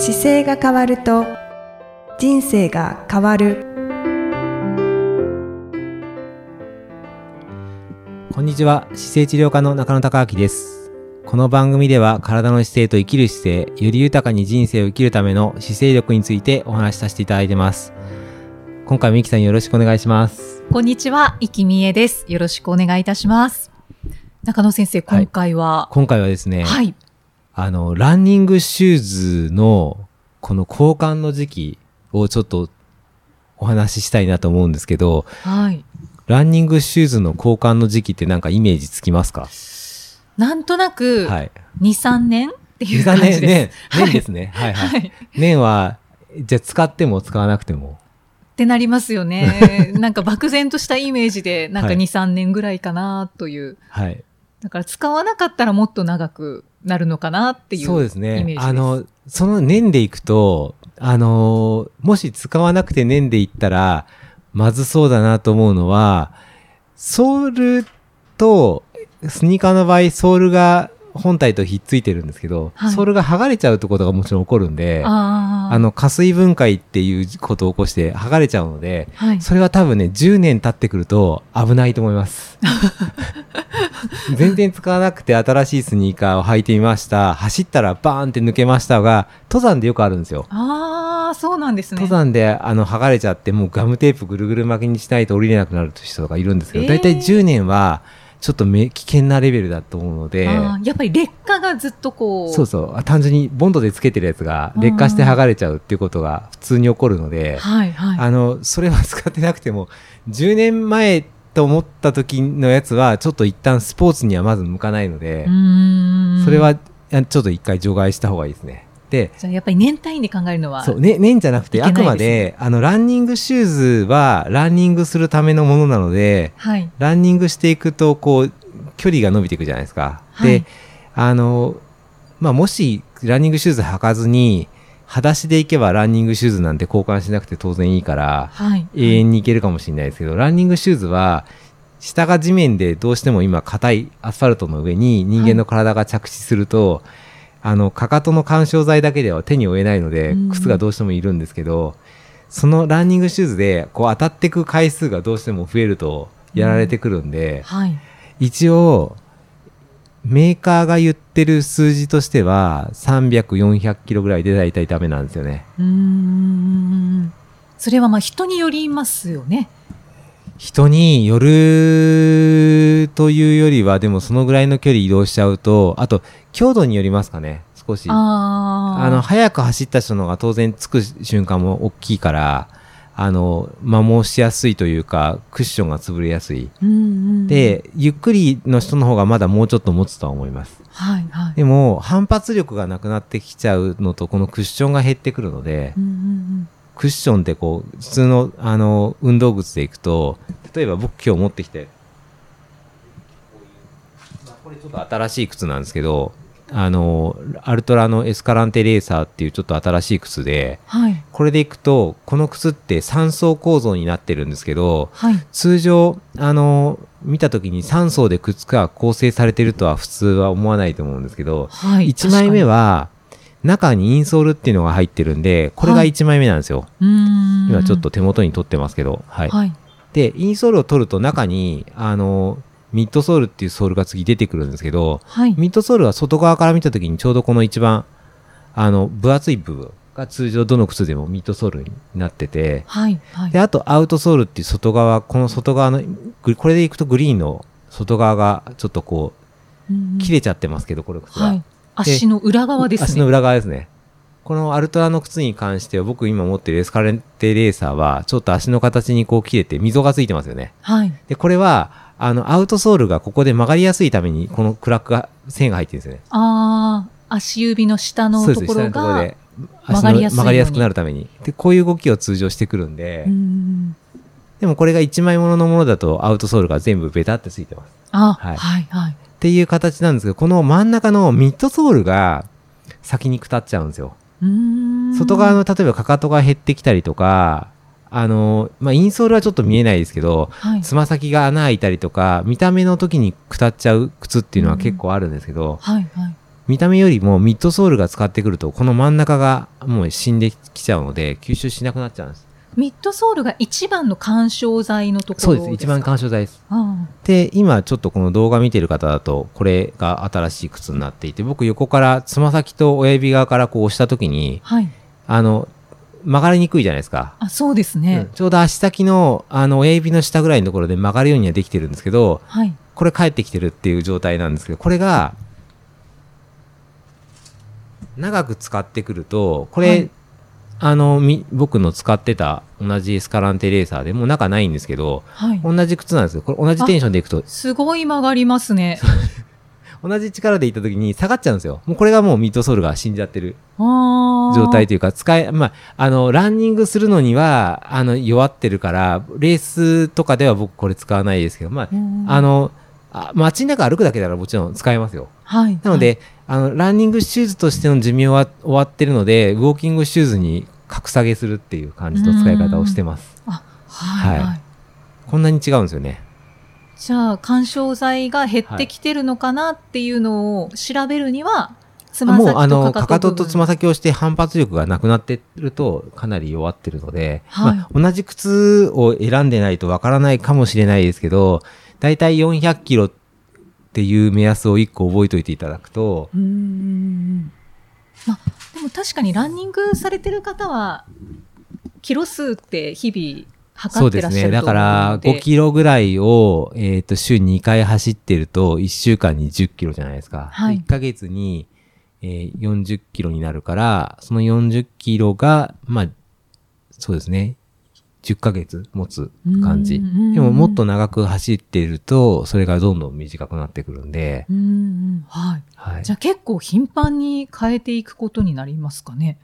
姿勢が変わると人生が変わる。こんにちは。姿勢治療科の中野孝明です。この番組では体の姿勢と生きる姿勢より豊かに人生を生きるための姿勢力についてお話しさせていただいてます。今回もいきさんよろしくお願いします。こんにちは、生きみえです。よろしくお願いいたします。中野先生、今回は、今回はですね、はい、あのランニングシューズのこの交換の時期をちょっとお話ししたいなと思うんですけどはい。ランニングシューズの交換の時期ってなんかイメージつきますか？なんとなく、はい。2、3年っていう2、3感じです。年、年、はい年ですね。はいはい。はい。年は、じゃあ使っても使わなくても。ってなりますよね。なんか漠然としたイメージで、なんかはい2、3年ぐらいかなという。はい。だから使わなかったらもっと長くなるのかなっていうそうですイメージねです。。あの、その年でいくと、あの、もし使わなくて年でいったら、まずそうだなと思うのは、ソールと、スニーカーの場合、ソールが本体とひっついてるんですけど、はいソールが剥がれちゃうってことがもちろん起こるんで、あ。の、加水分解っていうことを起こして剥がれちゃうので、はい。それは多分ね、10年経ってくると危ないと思います。全然使わなくて新しいスニーカーを履いてみました。走ったらバーンって抜けましたが、登山でよくあるんですよ。ああ、そうなんですね。登山であの剥がれちゃってもうガムテープぐるぐる巻きにしないと降りれなくなる人がいるんですけど、えーだいたい10年はちょっとめ危険なレベルだと思うので、やっぱり劣化がずっとこう。そうそうあ単純にボンドでつけてるやつが劣化して剥がれちゃうっていうことが普通に起こるので、はいはい。あの、それは使ってなくても、10年前と思った時のやつは、ちょっと一旦スポーツにはまず向かないのでそれは、あちょっと一回除外した方がいいですね。で、じゃあやっぱり年単位で考えるのは。そう、ね、年じゃなくて、あくまで、あの、ランニングシューズは、ランニングするためのものなので、はい。ランニングしていくと、こう、距離が伸びていくじゃないですか。はいで、あの、まあ、もし、ランニングシューズ履かずに、裸足で行けばランニングシューズなんて交換しなくて当然いいから、はい。永遠にいけるかもしれないですけど、ランニングシューズは、下が地面でどうしても今硬いアスファルトの上に人間の体が着地すると、あの、かかとの干渉剤だけでは手に負えないのでうん、靴がどうしてもいるんですけど、そのランニングシューズでこう当たっていく回数がどうしても増えるとやられてくるんで、はい。一応、メーカーが言ってる数字としては、300、400キロぐらいで大体ダメなんですよね。うーん。それはまあ人によりますよね。人によるというよりは、でもそのぐらいの距離移動しちゃうと、あと、強度によりますかね、少し。あ。の、早く走った人の方が当然つく瞬間も大きいから、あの、摩耗しやすいというか、クッションが潰れやすい。うんうんうん、で、ゆっくりの人の方がまだもうちょっと持つとは思います。はいはい。でも、反発力がなくなってきちゃうのと、このクッションが減ってくるので、うんうんクッションってこう、普通の、あの、運動靴でいくと、例えば僕今日持ってきて、まあこれちょっと新しい靴なんですけど、あの、アルトラのエスカランテレーサーっていうちょっと新しい靴で、うん。はい。これでいくと、この靴って3層構造になってるんですけど、はい。通常、あの、見た時に3層で靴が構成されてるとは普通は思わないと思うんですけど、はい。1枚目は、は、中にインソールっていうのが入ってるんで、これがはい1枚目なんですよ。うーん。今ちょっと手元に取ってますけど、はい。はい。で、インソールを取ると中に、あの、ミッドソールっていうソールが次出てくるんですけど、はい。ミッドソールは外側から見た時にちょうどこの一番、あの、分厚い部分が通常どの靴でもミッドソールになってて、はい。はい。で、あとアウトソールっていう外側、この外側の、グこれでいくとグリーンの外側がちょっとこう、切れれちゃってますけど、これ靴が。はい。足の裏側ですね。足の裏側ですね。このアルトラの靴に関しては僕今持ってるエスカレンテレーサーはちょっと足の形にこう切れて溝がついてますよね。はい。で、これはあのアウトソールがここで曲がりやすいためにこのクラックが、線が入ってるんですよね。ああ、足指の下のそうです、ところが。曲がりやすい曲がりやすくなるために。で、こういう動きを通常してくるんで、うーんでもこれが一枚物のものだとアウトソールが全部ベタってついてます。あ、ははいい、はい、はい。っていう形なんですけど、この真ん中のミッドソールが先に下っちゃうんですよ。外側の例えばかかとが減ってきたりとか、あの、まあ、インソールはちょっと見えないですけど、はい。つま先が穴開いたりとか、見た目の時に下っちゃう靴っていうのは結構あるんですけど。見た目よりもミッドソールが使ってくると、この真ん中がもう死んできちゃうので、吸収しなくなっちゃうんです。ミッドソールが一番の干渉剤のところそうです。一番干渉渉剤です。あで、今ちょっとこの動画見てる方だと、これが新しい靴になっていて、僕横からつま先と親指側からこう押した時に、あはい。あの、曲がりにくいじゃないですか。あ、そうですうねん。ちょうど足先のあの親指の下ぐらいのところで曲がるようにはできてるんですけど、はい。これ返ってきてるっていう状態なんですけど、これが、長く使ってくると、これ、はいあの、み僕の使ってた同じエスカランテレーサーでもう中ないんですけど、はい。同じ靴なんですよ。これ同じテンションでいくと、すごい曲がりますね。同じ力でいった時に下がっちゃうんですよ。もうこれがもうミッドソールが死んじゃってる。状態というか、使え、まあ、あの、ランニングするのには、あの、弱ってるから、レースとかでは僕これ使わないですけど、まあ、うんあの、あ街の中歩くだけならもちろん使えますよ。はい。なので、あの、ランニングシューズとしての寿命は終わってるので、ウォーキングシューズに格下げするっていう感じの使い方をしてます。あ、はい、はいはい。こんなに違うんですよね。じゃあ、干渉剤が減ってきてるのかなっていうのを調べるには、つま先ともう、あの、かかととつま先をして反発力がなくなってると、かなり弱ってるので、はいまあ、同じ靴を選んでないとわからないかもしれないですけど、だいたい400キロっていう目安を1個覚えておいていただくと、うーん。まあ、でも確かにランニングされてる方は、キロ数って日々そうですね。測ってらっしゃると思うので。だから、5キロぐらいを、えっ、と、週2回走ってると、1週間に10キロじゃないですか。はい1ヶ月に、えー40キロになるから、その40キロが、まあ、そうですね。10ヶ月持つ感じ。でも、もっと長く走ってると、それがどんどん短くなってくるんで、うんうん。はい。はいじ。ゃあ結構頻繁に変えていくことになりますかね？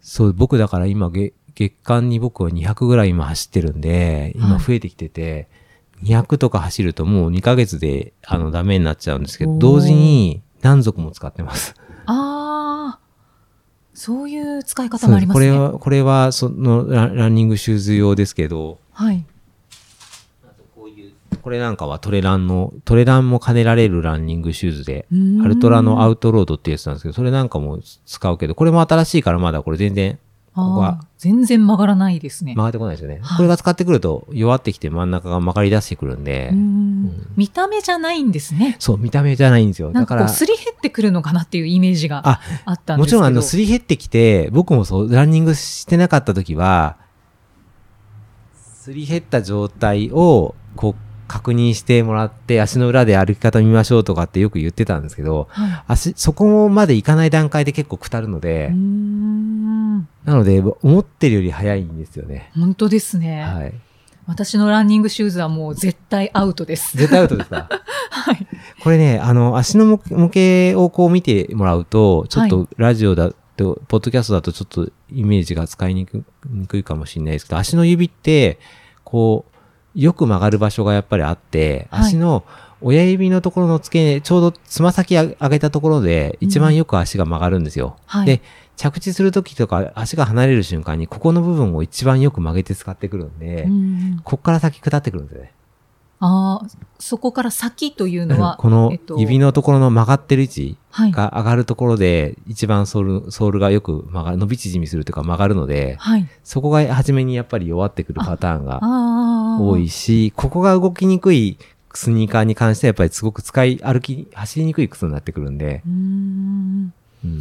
そう、僕だから今、月月間に僕は200ぐらい今走ってるんで、今はい増えてきてて、200とか走るともう2ヶ月で、あの、ダメになっちゃうんですけど、同時に何足も使ってます。ああ、そういう使い方もありますね。これは、これは、そのラン、ランニングシューズ用ですけど、はい。これなんかはトレランの、トレランも兼ねられるランニングシューズで、アルトラのアウトロードってやつなんですけど、それなんかも使うけど、これも新しいからまだこれ全然ここは全然曲がらないですね。曲がってこないですよね。はいこれが使ってくると弱ってきて真ん中が曲がり出してくるんで、うーん見た目じゃないんですね。そう、見た目じゃないんですよ。だから、すり減ってくるのかなっていうイメージがああったんですけど。もちろんあの、すり減ってきて、僕もそう、ランニングしてなかった時は、すり減った状態を、こう、確認してもらって、足の裏で歩き方見ましょうとかってよく言ってたんですけど、はい足、そこまでいかない段階で結構下るのでうー、んなので、思ってるより早いんですよね。本当ですね、はい。私のランニングシューズはもう絶対アウトです。絶対アウトですか？はい。これね、あの、足の模模型をこう見てもらうと、ちょっとラジオだと、ポッドキャストだとちょっとイメージが使いにくにくいかもしれないですけど、足の指って、こう、よく曲がる場所がやっぱりあって、はい足の親指のところの付け根、ちょうどつま先上げたところで、一番よく足が曲がるんですよ。はいで、着地するときとか足が離れる瞬間に、ここの部分を一番よく曲げて使ってくるんで、うんこっから先下ってくるんですよね。ああ、そこから先というのは、このえっと指のところの曲がってる位置、はい。が上がるところで、一番ソール、ソールがよく曲がる、伸び縮みするというか曲がるので、はい。そこが初めにやっぱり弱ってくるパターンが。多いし、ここが動きにくいスニーカーに関してはやっぱりすごく使い、歩き、走りにくい靴になってくるんで、うーん。うん、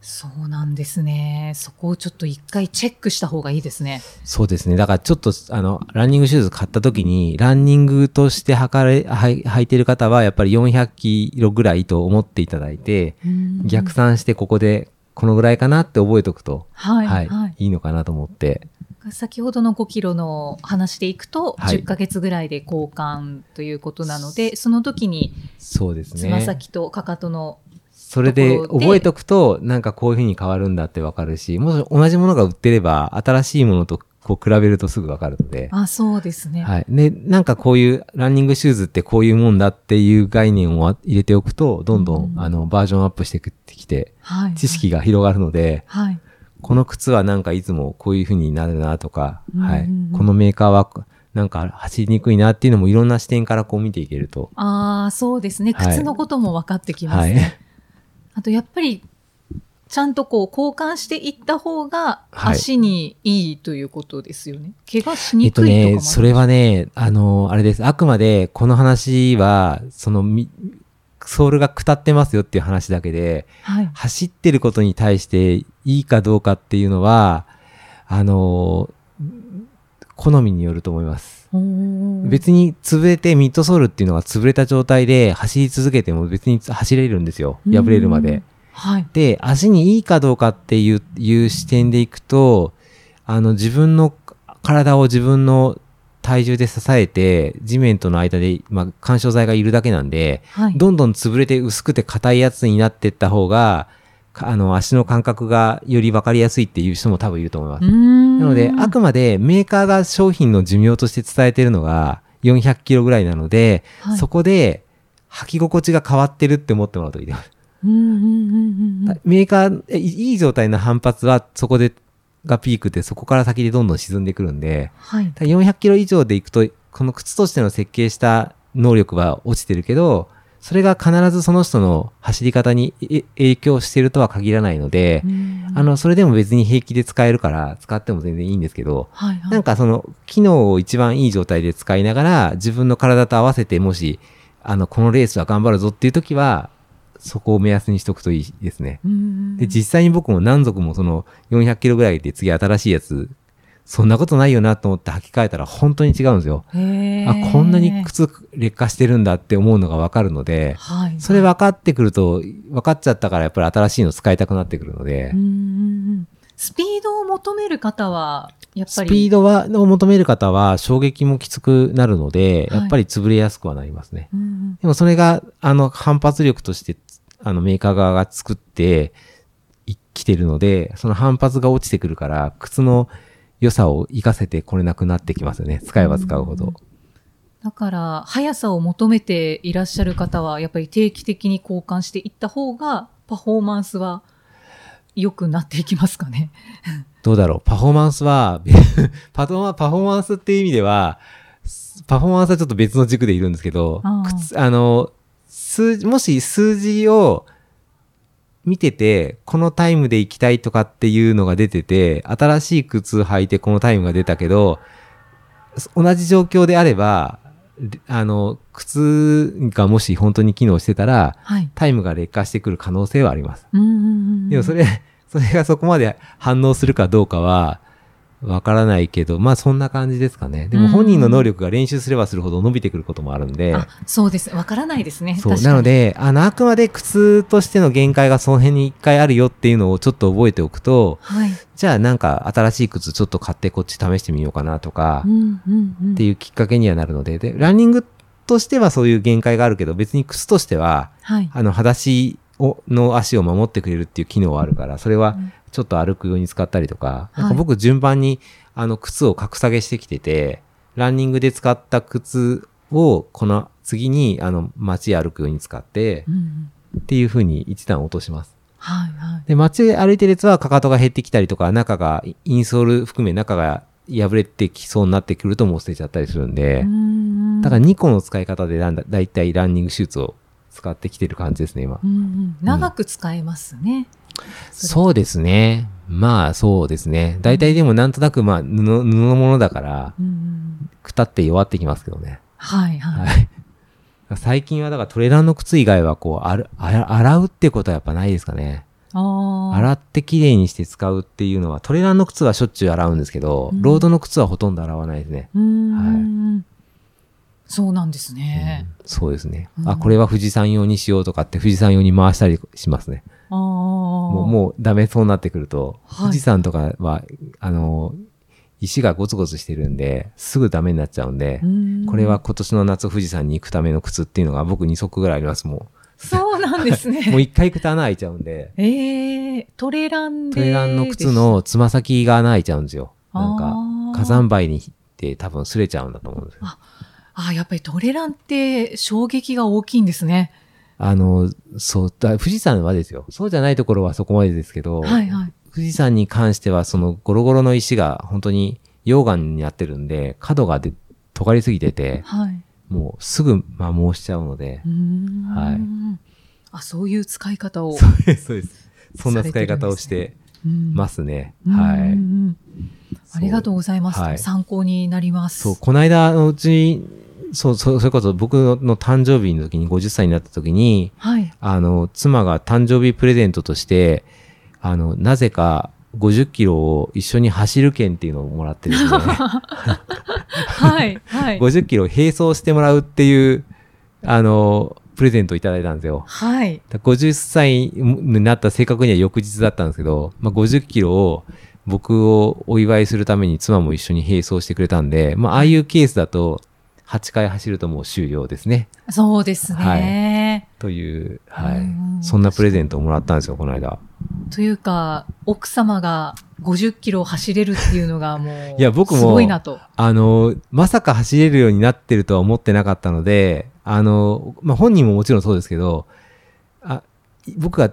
そうなんですね。そこをちょっと一回チェックした方がいいですね。そうですね。だからちょっと、あの、ランニングシューズ買った時に、ランニングとして測れ、はい履いてる方はやっぱり400キロぐらいと思っていただいて、逆算してここでこのぐらいかなって覚えておくと、はい。は、はいい。いいのかなと思って、先ほどの5キロの話でいくと、はい10ヶ月ぐらいで交換ということなので、その時にそうですね。つま先とかかとの、それで覚えておくと、なんかこういう風に変わるんだってわかるし、もし同じものが売ってれば、新しいものとこう比べるとすぐわかるので。あ、そうですね。はい。で、なんかこういうランニングシューズってこういうもんだっていう概念を入れておくと、どんどん、うんあの、バージョンアップしてきて、はい。知識が広がるので、はい。この靴はなんかいつもこういう風になるなとか、うんはい。このメーカーはなんか走りにくいなっていうのもいろんな視点からこう見ていけると。ああ、そうですね。はい靴のことも分かってきますはい。ね。あとやっぱり、ちゃんとこう交換していった方がはい足にいいということですよね。怪我しえっとにくいとかもあるね、それはね、あの、あれです。あくまで、この話は、その、みソールが下ってますよっていう話だけで、はい。走ってることに対していいかどうかっていうのは、あの、好みによると思います。別別に潰れてミッドソールっていうのが潰れた状態で走り続けても別に走れるんですよ。破れるまで。。はい。で、足にいいかどうかっていう視点でいくと、あの、自分の体を自分の体重で支えて、地面との間で、まあ、干渉剤がいるだけなんで、はい。どんどん潰れて薄くて硬いやつになっていった方が、かあの、足の感覚がより分かりやすいっていう人も多分いると思います。ななので、あくまでメーカーが商品の寿命として伝えてるのが400キロぐらいなので、はいそこで履き心地が変わってるって思ってもらうといいと思います。メーカー、えいいい状態の反発はそこで、がピークでそこから先でどんどん沈んでくるんで、はい。ただ400キロ以上でいくと、この靴としての設計した能力は落ちてるけど、それが必ずその人の走り方にえ影響しているとは限らないので、あの、それでも別に平気で使えるから、使っても全然いいんですけど、はいはい。なんかその、機能を一番いい状態で使いながら、自分の体と合わせて、もし、あの、このレースは頑張るぞっていう時は、そこを目安にしとくといいですね。で、実際に僕も何足もその400キロぐらいで次新しいやつ、そんなことないよなと思って履き替えたら本当に違うんですよ。あ、こんなに靴劣化してるんだって思うのがわかるので、はい。それ分かってくると、分かっちゃったからやっぱり新しいの使いたくなってくるのでスピードを求める方は、やっぱり。スピードは、を求める方は衝撃もきつくなるので、はいやっぱり潰れやすくはなりますね。でもそれが、あの、反発力として、あの、メーカー側が作って、いきてるので、その反発が落ちてくるから、靴の良さを活かせてこれなくなってきますよね。使えば使うほど。だから、速さを求めていらっしゃる方は、やっぱり定期的に交換していった方が、パフォーマンスは良くなっていきますかね。どうだろう？パフォーマンスは、パフォーマパフォーマンスっていう意味では、パフォーマンスはちょっと別の軸でいるんですけど靴あの、数字、もし数字を見てて、このタイムで行きたいとかっていうのが出てて、新しい靴履いてこのタイムが出たけど、同じ状況であれば、であの、靴がもし本当に機能してたら、はい。タイムが劣化してくる可能性はあります。でもそれ、それがそこまで反応するかどうかは、わからないけど、まあそんな感じですかね。でも本人の能力が練習すればするほど伸びてくることもあるんで、あ、そうです。わからないですね。そう。なの、で、あの、あくまで靴としての限界がその辺に一回あるよっていうのをちょっと覚えておくと、はい。じゃあなんか新しい靴ちょっと買ってこっち試してみようかなとかう、んうんうん。っていうきっかけにはなるので、で、ランニングとしてはそういう限界があるけど、別に靴としては、はい。あの、裸足をの足を守ってくれるっていう機能はあるから、それはうんちょっと歩くように使ったりとか、はいなんか僕順番にあの靴を格下げしてきてて、ランニングで使った靴をこの次にあの街歩くように使ってうんうんっていう風に一段落とします。はいはい。で、街歩いてるやつはかかとが減ってきたりとか、中が、インソール含め中が破れてきそうになってくるともう捨てちゃったりするんで、うんだから2個の使い方でだんだだいたいランニングシューズを使ってきてる感じですね、今。うんうん長く使えますね。そうですね。まあそうですね。大体でもなんとなくまあ布、布のものだから、くたって弱ってきますけどね。はいはい。はい。最近はだからトレランの靴以外はこう、あ洗うってことはやっぱないですかね。洗ってきれいにして使うっていうのは、トレランの靴はしょっちゅう洗うんですけど、うんロードの靴はほとんど洗わないですね。うーん。そうなんですね。うんそうですね。うんあ、これは富士山用にしようとかって富士山用に回したりしますね。もう、もうダメそうになってくると、はい富士山とかは、あの、石がゴツゴツしてるんで、すぐダメになっちゃうんで、うんこれは今年の夏富士山に行くための靴っていうのが僕2足ぐらいあります、もそうなんですう。もうね。一回行くと穴開いちゃうんで、ええトレランで。トレランの靴のつま先が穴開いちゃうんですよ。なんか、火山灰に行って多分擦れちゃうんだと思うんですよ。ああ、やっぱりトレランって衝撃が大きいんですね。あの、そう、だ富士山はですよ。そうじゃないところはそこまでですけど、はいはい。富士山に関してはそのゴロゴロの石が本当に溶岩になってるんで、角がで尖りすぎてて、はい。もうすぐ摩耗しちゃうのではいあ、そういう使い方を。そうです、そうです。そんな使い方をしてますね。はい。うんうんうんありがとうございます。はい参考になります。そう、この間のうち、そう、そうそれこそ僕の誕生日の時に50歳になった時に、はい。あの、妻が誕生日プレゼントとして、あの、なぜか50キロを一緒に走る券っていうのをもらってですね、はい。はい。50キロを並走してもらうっていう、あの、プレゼントをいただいたんですよ。はい。だ50歳になった正確には翌日だったんですけど、まあ、50キロを僕をお祝いするために妻も一緒に並走してくれたんで、まあ、ああいうケースだと8回走るともう終了ですね。そうですね。という、はうんい。そんなプレゼントをもらったんですよ、この間。というか、奥様が50キロ走れるっていうのがもう、いや僕もすごいなと。あの、まさか走れるようになってるとは思ってなかったので、あの、まあ、本人ももちろんそうですけど、あ、僕が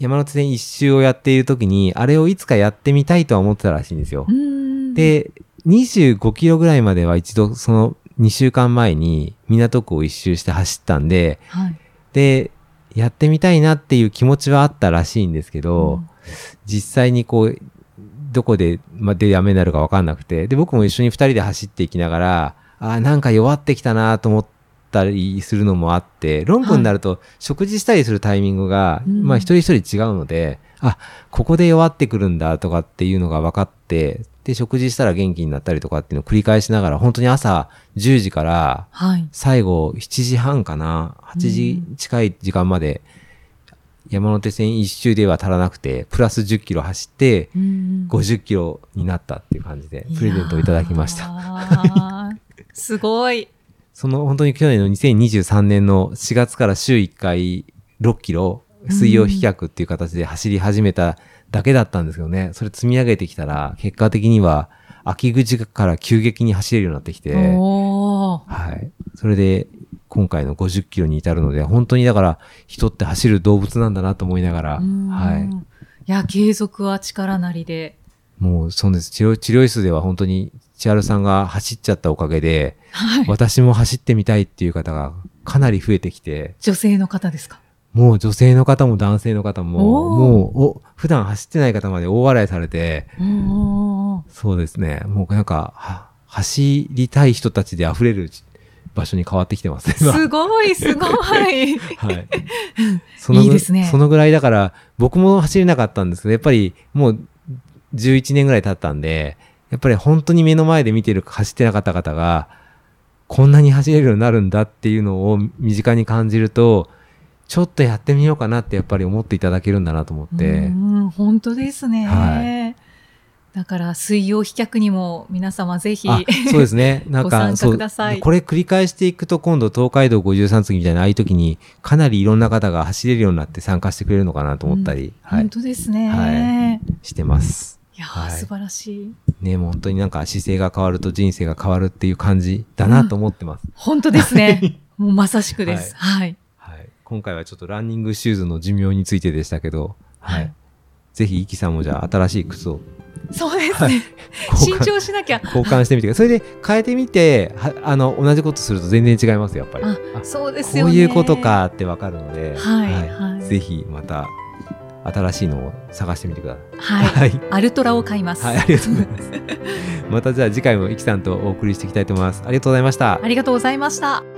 山手線一周をやっている時に、あれをいつかやってみたいとは思ってたらしいんですよう。ん、で、25キロぐらいまでは一度その2週間前に港区を一周して走ったんで、はい。で、やってみたいなっていう気持ちはあったらしいんですけど、うん。実際にこう、どこで、まあ、でやめになるかわかんなくて、で、僕も一緒に二人で走っていきながら、あーなんか弱ってきたなと思ったりするのもあって、ロングになると食事したりするタイミングが、うん。まあ一人一人違うので、あ、ここで弱ってくるんだとかっていうのが分かって、で、食事したら元気になったりとかっていうのを繰り返しながら、本当に朝10時からはい。最後7時半かな、8時近い時間まで、山手線一周では足らなくて、プラス10キロ走って、うん50キロになったっていう感じで、プレゼントをいただきました。た。すごい。その本当に去年の2023年の4月から週1回6キロ、水曜飛脚っていう形で走り始めただけだったんですけどね、それ積み上げてきたら、結果的には秋口から急激に走れるようになってきて、はい。それで、今回の50キロに至るので、本当にだから、人って走る動物なんだなと思いながら、うんはい。いや、継続は力なりで。もう、そうです。治療、治療室では本当に、千春さんが走っちゃったおかげで、はい。私も走ってみたいっていう方がかなり増えてきて、女性の方ですか？もう女性の方も男性の方も、もう、お、普段走ってない方まで大笑いされて、そうですね。もうなんか、は走りたい人たちで溢れる場所に変わってきてますね。今すごい、すごい。はい。そのぐいいですねそのぐらいだから、僕も走れなかったんですけど、やっぱりもう11年ぐらい経ったんで、やっぱり本当に目の前で見てる走ってなかった方が、こんなに走れるようになるんだっていうのを身近に感じると、ちょっとやってみようかなってやっぱり思っていただけるんだなと思って、うん、本当ですね。はだから、水曜飛脚にも皆様ぜひ、あそうですね。なんごか、参加くださいそうこれ繰り返していくと今度東海道53次みたいなああいう時にかなりいろんな方が走れるようになって参加してくれるのかなと思ったり、はい本、当ですね。、はいしてます。やー、はい素晴らしい。ね、もう本当になんか姿勢が変わると人生が変わるっていう感じだなと思ってます。本当ですね。もうまさしくです。はい。はい。今回はちょっとランニングシューズの寿命についてでしたけど、はい。はいぜひ、イキさんもじゃあ新しい靴をそうですね。交換 新調しなきゃ。交換してみて。それで変えてみて、はあの、同じことすると全然違いますよ、やっぱり。ああそうですよね。こういうこと。かってわかるので、はいはいぜひまた新しいのを探してみてください。はい。はい。アルトラを買います。はい、ありがとうございます。またじゃあ次回もイキさんとお送りしていきたいと思います。ありがとうございましたあ。りがとうございました。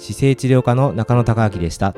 姿勢治療科の中野孝明でした。